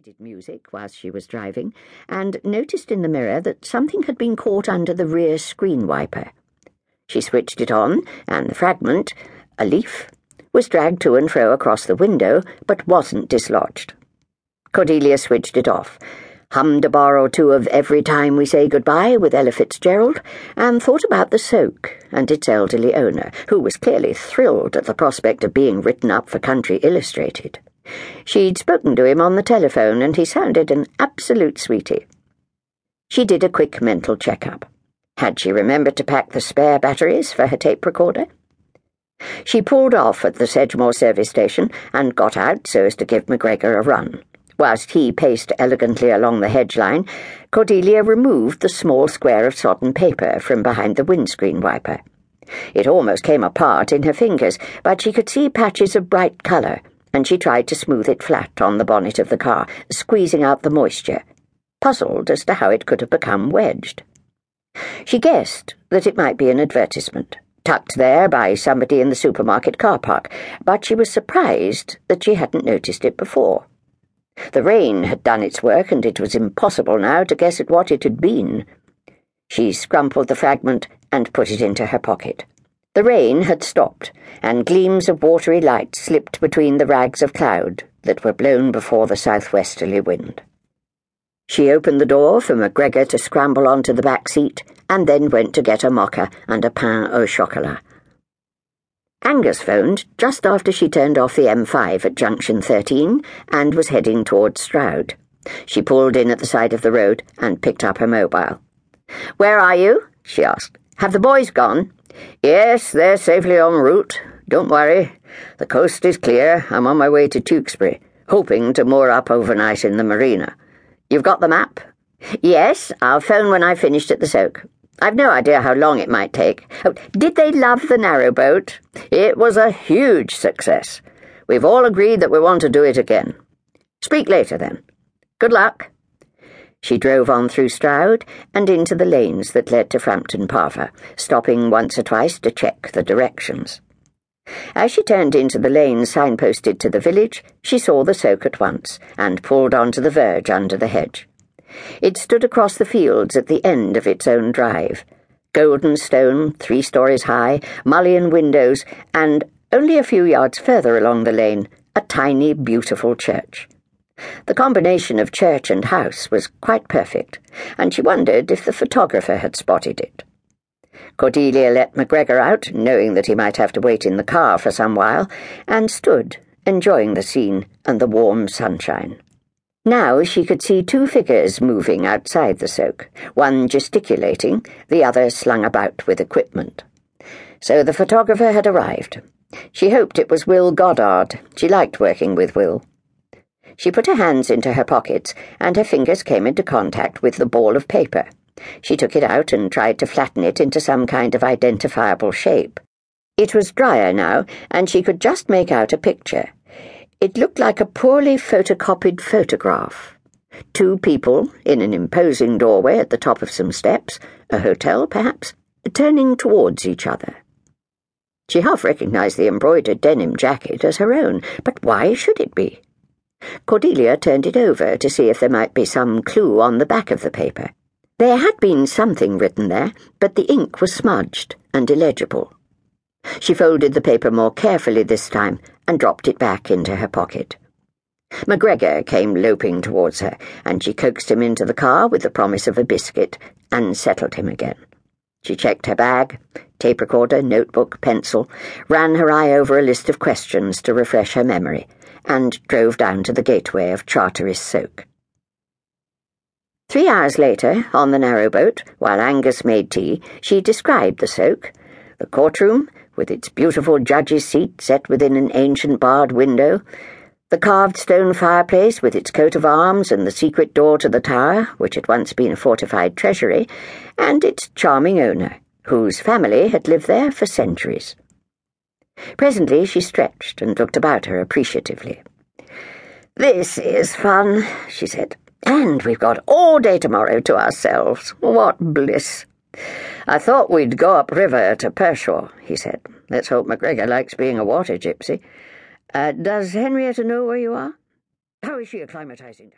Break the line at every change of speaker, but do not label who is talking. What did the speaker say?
needed music whilst she was driving and noticed in the mirror that something had been caught under the rear screen wiper. She switched it on, and the fragment, a leaf, was dragged to and fro across the window, but wasn't dislodged. Cordelia switched it off, hummed a bar or two of Every Time We Say Goodbye with Ella Fitzgerald, and thought about the soke and its elderly owner, who was clearly thrilled at the prospect of being written up for Country Illustrated. She'd spoken to him on the telephone, and he sounded an absolute sweetie. She did a quick mental checkup. Had she remembered to pack the spare batteries for her tape recorder? She pulled off at the Sedgemoor service station and got out so as to give McGregor a run. Whilst he paced elegantly along the hedge line, Cordelia removed the small square of sodden paper from behind the windscreen wiper. It almost came apart in her fingers, but she could see patches of bright colour and she tried to smooth it flat on the bonnet of the car, squeezing out the moisture, puzzled as to how it could have become wedged. She guessed that it might be an advertisement, tucked there by somebody in the supermarket car park, but she was surprised that she hadn't noticed it before. The rain had done its work, and it was impossible now to guess at what it had been. She scrumpled the fragment and put it into her pocket. The rain had stopped, and gleams of watery light slipped between the rags of cloud that were blown before the southwesterly wind. She opened the door for McGregor to scramble onto the back seat, and then went to get a mocha and a pain au chocolat. Angus phoned just after she turned off the M5 at junction 13 and was heading towards Stroud. She pulled in at the side of the road and picked up her mobile. Where are you? she asked. Have the boys gone?
Yes, they're safely en route. Don't worry. The coast is clear. I'm on my way to Tewkesbury, hoping to moor up overnight in the marina. You've got the map?
Yes, I'll phone when I've finished at the soke. I've no idea how long it might take. Oh, did they love the narrowboat?
It was a huge success. We've all agreed that we want to do it again. Speak later, then. Good luck.
She drove on through Stroud and into the lanes that led to Frampton Parva, stopping once or twice to check the directions. As she turned into the lane signposted to the village, she saw the soke at once and pulled on to the verge under the hedge. It stood across the fields at the end of its own drive. Golden stone, three stories high, mullion windows, and, only a few yards further along the lane, a tiny, beautiful church. The combination of church and house was quite perfect, and she wondered if the photographer had spotted it. Cordelia let McGregor out, knowing that he might have to wait in the car for some while, and stood, enjoying the scene and the warm sunshine. Now she could see two figures moving outside the soke, one gesticulating, the other slung about with equipment. So the photographer had arrived. She hoped it was Will Goddard. She liked working with Will. She put her hands into her pockets, and her fingers came into contact with the ball of paper. She took it out and tried to flatten it into some kind of identifiable shape. It was drier now, and she could just make out a picture. It looked like a poorly photocopied photograph. Two people, in an imposing doorway at the top of some steps, a hotel perhaps, turning towards each other. She half recognized the embroidered denim jacket as her own, but why should it be? Cordelia turned it over to see if there might be some clue on the back of the paper. There had been something written there, but the ink was smudged and illegible. She folded the paper more carefully this time and dropped it back into her pocket. McGregor came loping towards her, and she coaxed him into the car with the promise of a biscuit and settled him again. She checked her bag, tape recorder, notebook, pencil, ran her eye over a list of questions to refresh her memory and drove down to the gateway of Charteris Soke. Three hours later, on the narrowboat, while Angus made tea, she described the soke, the courtroom, with its beautiful judge's seat set within an ancient barred window, the carved stone fireplace with its coat of arms and the secret door to the tower, which had once been a fortified treasury, and its charming owner, whose family had lived there for centuries. Presently she stretched and looked about her appreciatively. This is fun, she said. And we've got all day tomorrow to ourselves. What bliss! I thought we'd go up river to Pershore, he said. Let's hope McGregor likes being a water gypsy. Uh, does Henrietta know where you are? How is she acclimatizing